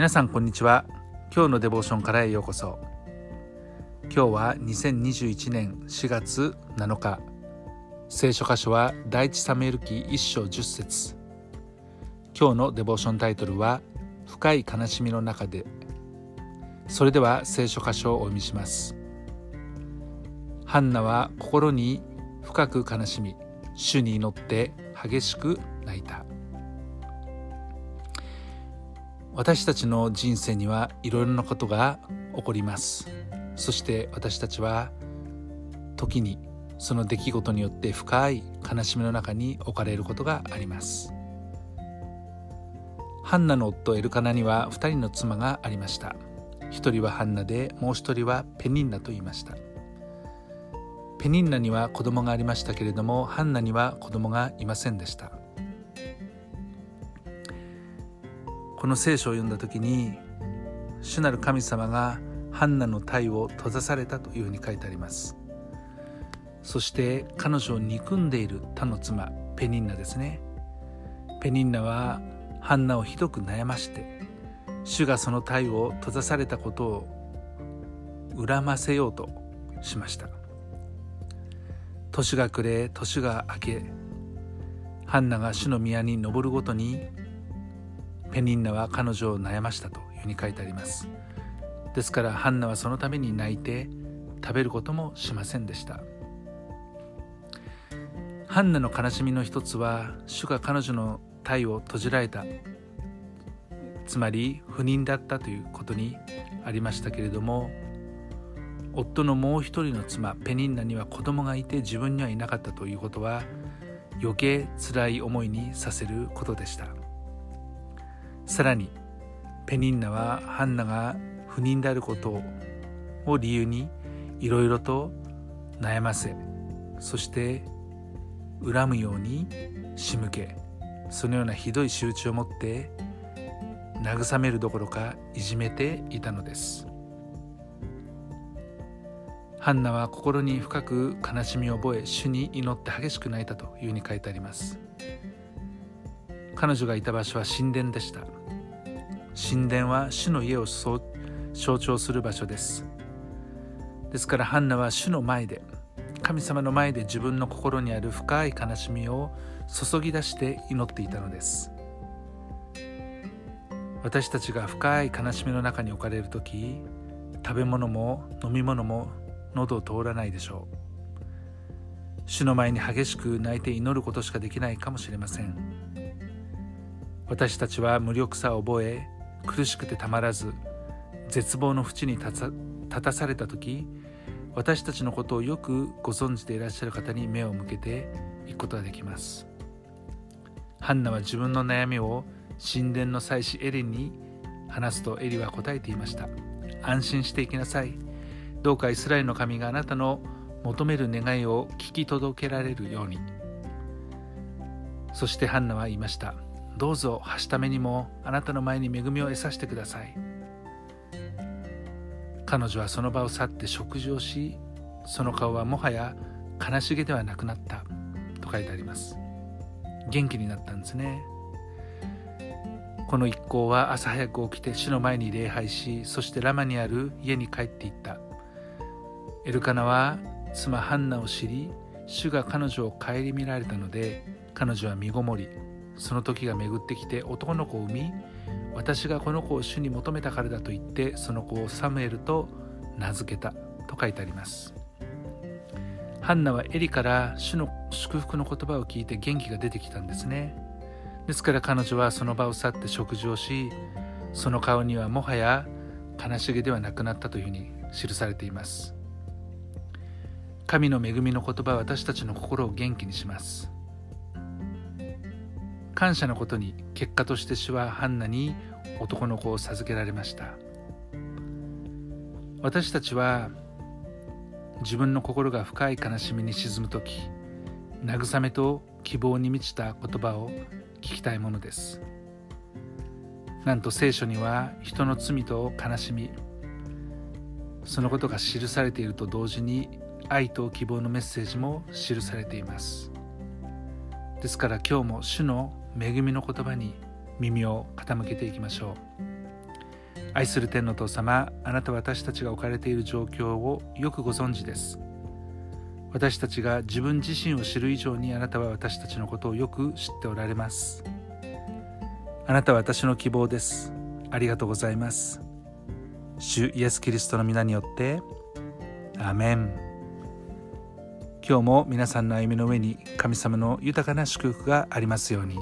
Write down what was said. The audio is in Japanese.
皆さんこんにちは。今日のデボーションからへようこそ。今日は2021年4月7日聖書箇所は第一サムエル記1章10節。今日のデボーションタイトルは深い悲しみの中で。それでは聖書箇所をお読みします。ハンナは心に深く悲しみ主に祈って激しく泣いた。私たちの人生にはいろいろなことが起こります。そして私たちは時にその出来事によって深い悲しみの中に置かれることがあります。ハンナの夫エルカナには2人の妻がありました。1人はハンナでもう1人はペニンナと言いました。ペニンナには子供がありましたけれどもハンナには子供がいませんでした。この聖書を読んだ時に主なる神様がハンナの体を閉ざされたというふうに書いてあります。そして彼女を憎んでいる他の妻ペニンナですね。ペニンナはハンナをひどく悩まして主がその体を閉ざされたことを恨ませようとしました。年が暮れ年が明けハンナが主の宮に登るごとにペニンナは彼女を悩ましたというふうに書いてあります。ですからハンナはそのために泣いて食べることもしませんでした。ハンナの悲しみの一つは主が彼女の体を閉じられた。つまり不妊だったということにありましたけれども夫のもう一人の妻ペニンナには子供がいて自分にはいなかったということは余計辛い思いにさせることでした。さらにペニンナはハンナが不妊であることを理由にいろいろと悩ませそして恨むように仕向けそのようなひどい仕打ちを持って慰めるどころかいじめていたのです。ハンナは心に深く悲しみを覚え主に祈って激しく泣いたというふうに書いてあります。彼女がいた場所は神殿でした。神殿は主の家を象徴する場所です。ですからハンナは主の前で神様の前で自分の心にある深い悲しみを注ぎ出して祈っていたのです。私たちが深い悲しみの中に置かれる時食べ物も飲み物も喉を通らないでしょう。主の前に激しく泣いて祈ることしかできないかもしれません。私たちは無力さを覚え苦しくてたまらず絶望の淵に立たされた時私たちのことをよくご存知でいらっしゃる方に目を向けていくことができます。ハンナは自分の悩みを神殿の祭司エリに話すとエリは答えていました。安心していきなさい。どうかイスラエルの神があなたの求める願いを聞き届けられるように。そしてハンナは言いました。どうぞはしためにもあなたの前に恵みを得させてください。彼女はその場を去って食事をしその顔はもはや悲しげではなくなったと書いてあります。元気になったんですね。この一行は朝早く起きて主の前に礼拝しそしてラマにある家に帰っていった。エルカナは妻ハンナを知り主が彼女を顧みられたので彼女は身ごもりその時が巡ってきて男の子を産み私がこの子を主に求めたからだと言ってその子をサムエルと名付けたと書いてあります。ハンナはエリから主の祝福の言葉を聞いて元気が出てきたんですね。ですから彼女はその場を去って食事をしその顔にはもはや悲しげではなくなったというふうに記されています。神の恵みの言葉は私たちの心を元気にします。感謝のことに結果として主はハンナに男の子を授けられました。私たちは自分の心が深い悲しみに沈む時慰めと希望に満ちた言葉を聞きたいものです。なんと聖書には人の罪と悲しみそのことが記されていると同時に愛と希望のメッセージも記されています。ですから今日も主の恵みの言葉に耳を傾けていきましょう。愛する天の父様あなたは私たちが置かれている状況をよくご存知です。私たちが自分自身を知る以上にあなたは私たちのことをよく知っておられます。あなたは私の希望です。ありがとうございます。主イエス・キリストの皆によってアメン。今日も皆さんの歩みの上に神様の豊かな祝福がありますように。